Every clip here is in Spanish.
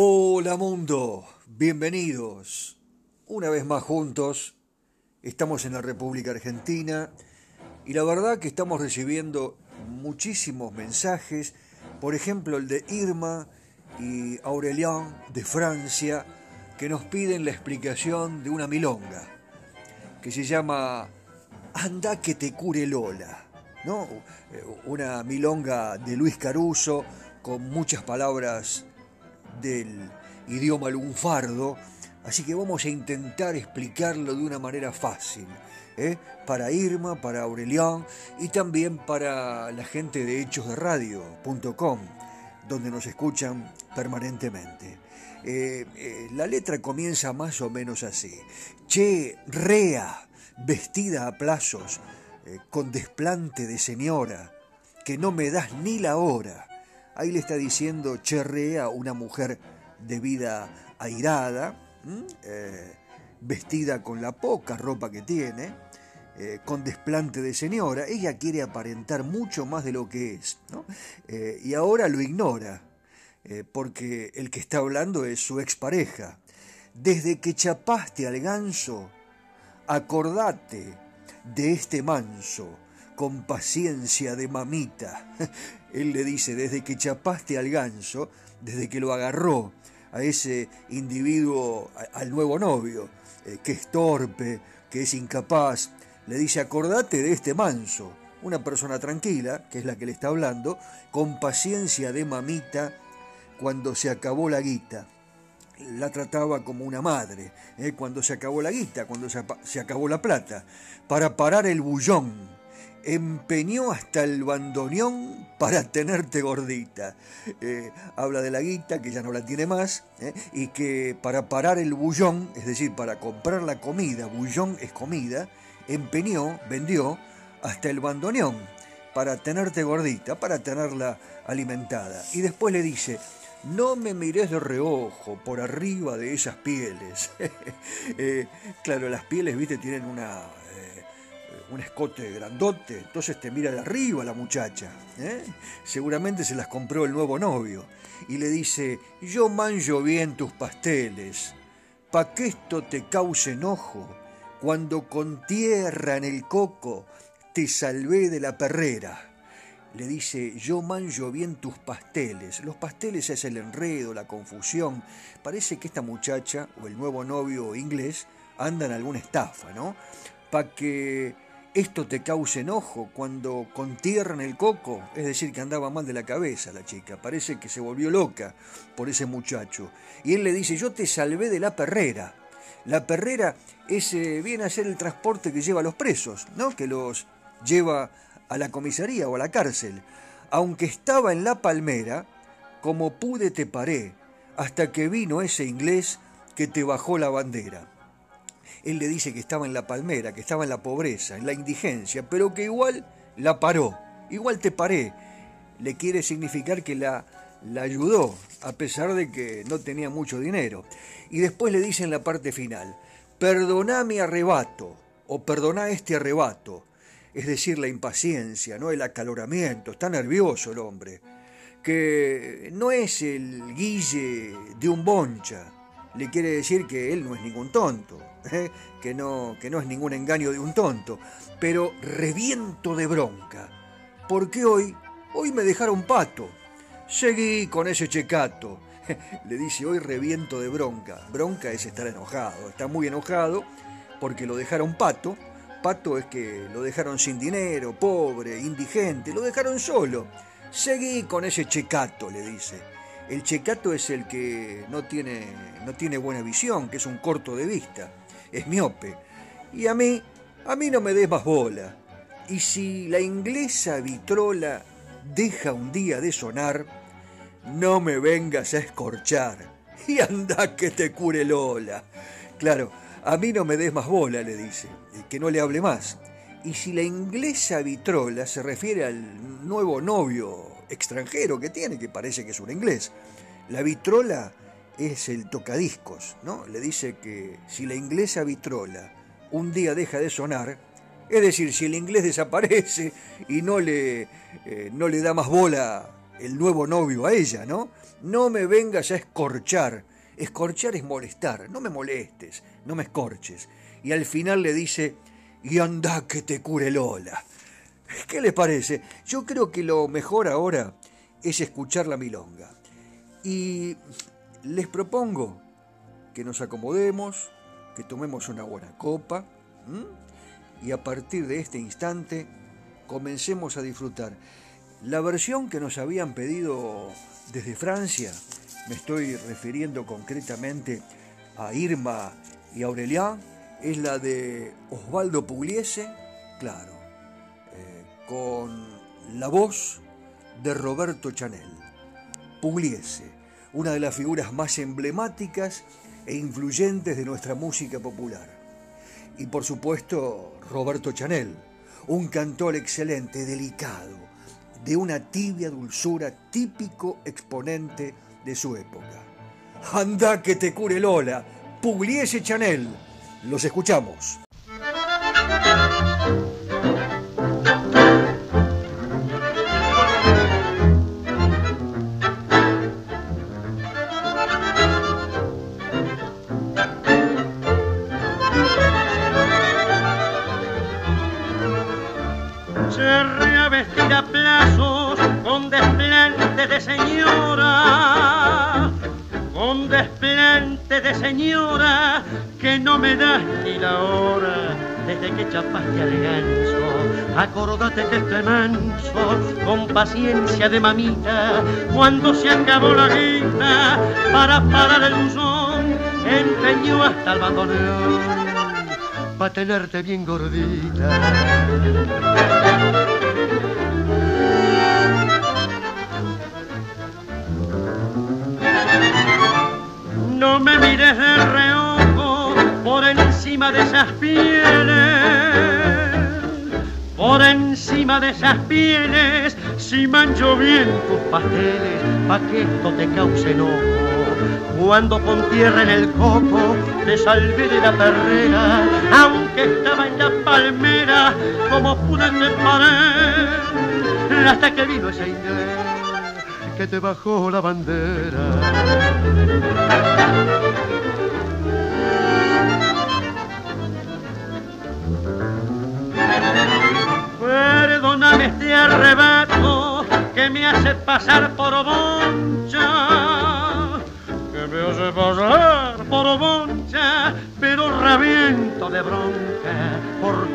Hola mundo, bienvenidos. Una vez más juntos, estamos en la República Argentina y la verdad que estamos recibiendo muchísimos mensajes, por ejemplo el de Irma y Aurelian de Francia, que nos piden la explicación de una milonga, que se llama Anda que te cure Lola, ¿no? Una milonga de Luis Caruso con muchas palabras del idioma lunfardo, así que vamos a intentar explicarlo de una manera fácil, ¿eh? para Irma, para Aurelián y también para la gente de hechosderadio.com, donde nos escuchan permanentemente. Eh, eh, la letra comienza más o menos así. Che, rea, vestida a plazos, con desplante de señora, que no me das ni la hora Ahí le está diciendo cherrea una mujer de vida airada, eh, vestida con la poca ropa que tiene, eh, con desplante de señora. Ella quiere aparentar mucho más de lo que es, eh, y ahora lo ignora, porque el que está hablando es su expareja. Desde que chapaste al ganso, acordate de este manso con paciencia de mamita. Él le dice, desde que chapaste al ganso, desde que lo agarró a ese individuo, al nuevo novio, eh, que es torpe, que es incapaz, le dice, acordate de este manso, una persona tranquila, que es la que le está hablando, con paciencia de mamita, cuando se acabó la guita. La trataba como una madre, eh, cuando se acabó la guita, cuando se, se acabó la plata, para parar el bullón empeñó hasta el bandoneón para tenerte gordita. Eh, habla de la guita, que ya no la tiene más, eh, y que para parar el bullón, es decir, para comprar la comida, bullón es comida, empeñó, vendió hasta el bandoneón para tenerte gordita, para tenerla alimentada. Y después le dice, no me mires de reojo por arriba de esas pieles. Eh, claro, las pieles, viste, tienen una un escote grandote, entonces te mira de arriba la muchacha. ¿eh? Seguramente se las compró el nuevo novio. Y le dice, yo manjo bien tus pasteles, pa' que esto te cause enojo, cuando con tierra en el coco te salvé de la perrera. Le dice, yo manjo bien tus pasteles. Los pasteles es el enredo, la confusión. Parece que esta muchacha o el nuevo novio inglés andan alguna estafa, ¿no? Pa' que esto te causa enojo cuando en el coco, es decir, que andaba mal de la cabeza la chica, parece que se volvió loca por ese muchacho. Y él le dice, yo te salvé de la perrera. La perrera es, eh, viene a ser el transporte que lleva a los presos, ¿no? que los lleva a la comisaría o a la cárcel. Aunque estaba en la palmera, como pude te paré, hasta que vino ese inglés que te bajó la bandera él le dice que estaba en la palmera, que estaba en la pobreza, en la indigencia, pero que igual la paró, igual te paré. Le quiere significar que la, la ayudó, a pesar de que no tenía mucho dinero. Y después le dice en la parte final, perdoná mi arrebato, o perdoná este arrebato, es decir, la impaciencia, no el acaloramiento, está nervioso el hombre, que no es el guille de un boncha, le quiere decir que él no es ningún tonto, ¿eh? que, no, que no es ningún engaño de un tonto, pero reviento de bronca, porque hoy, hoy me dejaron pato, seguí con ese checato, le dice hoy reviento de bronca, bronca es estar enojado, está muy enojado porque lo dejaron pato, pato es que lo dejaron sin dinero, pobre, indigente, lo dejaron solo, seguí con ese checato, le dice. El checato es el que no tiene, no tiene buena visión, que es un corto de vista, es miope. Y a mí, a mí no me des más bola. Y si la inglesa vitrola deja un día de sonar, no me vengas a escorchar. Y anda que te cure Lola. Claro, a mí no me des más bola, le dice, que no le hable más. Y si la inglesa vitrola se refiere al nuevo novio extranjero que tiene, que parece que es un inglés. La vitrola es el tocadiscos, ¿no? Le dice que si la inglesa vitrola un día deja de sonar, es decir, si el inglés desaparece y no le, eh, no le da más bola el nuevo novio a ella, ¿no? No me vengas a escorchar. Escorchar es molestar. No me molestes, no me escorches. Y al final le dice, y anda que te cure Lola. ¿Qué les parece? Yo creo que lo mejor ahora es escuchar la milonga. Y les propongo que nos acomodemos, que tomemos una buena copa y a partir de este instante comencemos a disfrutar. La versión que nos habían pedido desde Francia, me estoy refiriendo concretamente a Irma y Aurelian, es la de Osvaldo Pugliese, claro, con la voz de Roberto Chanel. Pugliese, una de las figuras más emblemáticas e influyentes de nuestra música popular. Y por supuesto, Roberto Chanel, un cantor excelente, delicado, de una tibia dulzura típico exponente de su época. Anda que te cure Lola, Pugliese Chanel. Los escuchamos. Señora que no me das ni la hora desde que chapaste al ganso. Acordate que este manso, con paciencia de mamita, cuando se acabó la guita para parar el buzón, empeñó hasta el bandoneón para tenerte bien gordita. No me mires de reojo por encima de esas pieles, por encima de esas pieles, si mancho bien tus pasteles, pa' que esto te cause enojo. Cuando con tierra en el coco te salvé de la perrera, aunque estaba en la palmera, como pude pared, hasta que vino ese inglés que te bajó la bandera. Perdóname este arrebato que me hace pasar por boncha,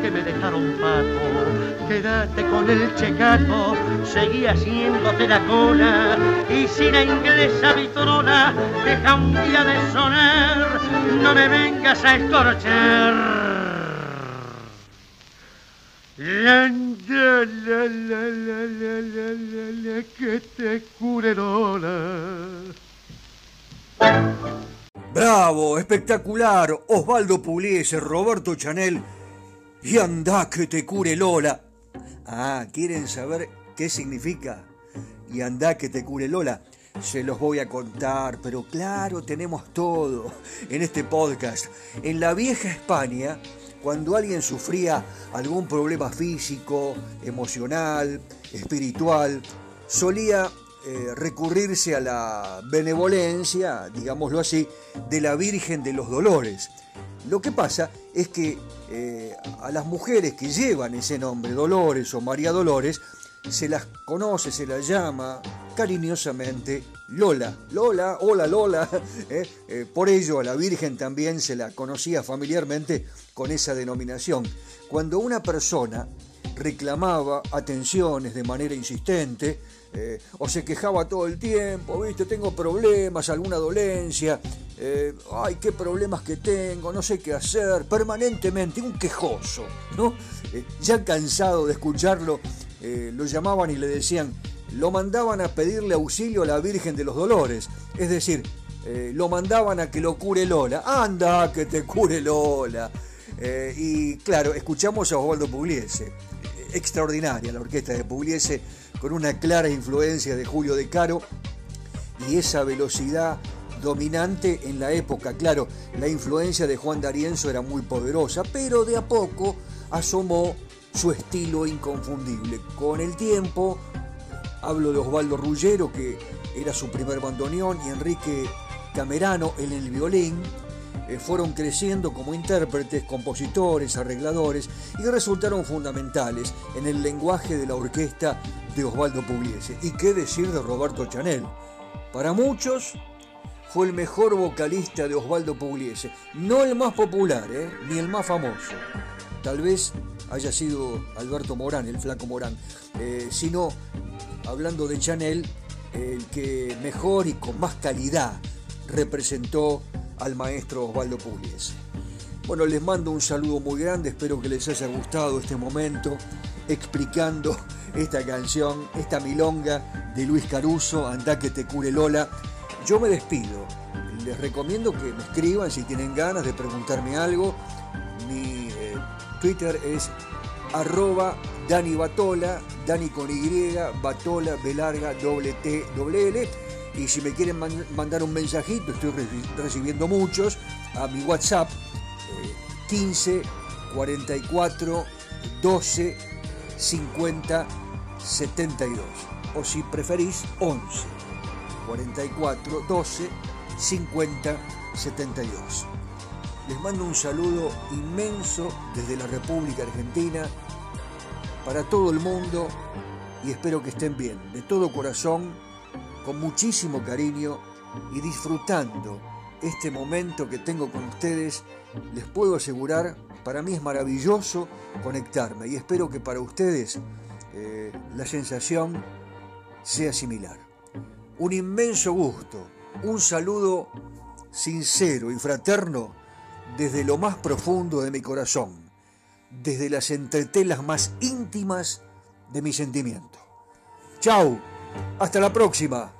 porque me dejaron pato. Quédate con el checato, seguí haciéndote la cola y si la inglesa vitrona deja un día de sonar, no me vengas a escorchar. La, la, la, la, que te cure Bravo, espectacular, Osvaldo Pugliese, Roberto Chanel y anda que te cure Lola. Ah, ¿quieren saber qué significa? Y anda que te cure Lola. Se los voy a contar, pero claro, tenemos todo en este podcast. En la vieja España, cuando alguien sufría algún problema físico, emocional, espiritual, solía eh, recurrirse a la benevolencia, digámoslo así, de la Virgen de los Dolores. Lo que pasa es que eh, a las mujeres que llevan ese nombre, Dolores o María Dolores, se las conoce, se las llama cariñosamente Lola. Lola, hola Lola. ¿eh? Por ello a la Virgen también se la conocía familiarmente con esa denominación. Cuando una persona reclamaba atenciones de manera insistente, o se quejaba todo el tiempo, viste, tengo problemas, alguna dolencia, eh, ay, qué problemas que tengo, no sé qué hacer, permanentemente, un quejoso, ¿no? Eh, ya cansado de escucharlo, eh, lo llamaban y le decían, lo mandaban a pedirle auxilio a la Virgen de los Dolores, es decir, lo mandaban a que lo cure Lola, anda, que te cure Lola. y claro, escuchamos a Osvaldo Pugliese, extraordinaria la orquesta de Pugliese, con una clara influencia de Julio De Caro y esa velocidad dominante en la época. Claro, la influencia de Juan D'Arienzo era muy poderosa, pero de a poco asomó su estilo inconfundible. Con el tiempo, Hablo de Osvaldo Rullero, que era su primer bandoneón, y Enrique Camerano en el violín. Eh, fueron creciendo como intérpretes, compositores, arregladores y resultaron fundamentales en el lenguaje de la orquesta de Osvaldo Pugliese. ¿Y qué decir de Roberto Chanel? Para muchos fue el mejor vocalista de Osvaldo Pugliese, no el más popular, ¿eh? ni el más famoso. Tal vez haya sido Alberto Morán, el flaco Morán, eh, sino, hablando de Chanel, el que mejor y con más calidad representó al maestro Osvaldo Pugliese. Bueno, les mando un saludo muy grande, espero que les haya gustado este momento explicando esta canción, esta milonga de Luis Caruso, Andá que te cure Lola. Yo me despido, les recomiendo que me escriban si tienen ganas de preguntarme algo. Mi eh, Twitter es arroba Dani Batola, Dani con Y, Batola, B larga, doble T, doble L y si me quieren mandar un mensajito, estoy recibiendo muchos, a mi WhatsApp 15 44 12 50 72. O si preferís, 11 44 12 50 72. Les mando un saludo inmenso desde la República Argentina para todo el mundo y espero que estén bien. De todo corazón con muchísimo cariño y disfrutando este momento que tengo con ustedes, les puedo asegurar, para mí es maravilloso conectarme y espero que para ustedes eh, la sensación sea similar. Un inmenso gusto, un saludo sincero y fraterno desde lo más profundo de mi corazón, desde las entretelas más íntimas de mi sentimiento. Chao, hasta la próxima.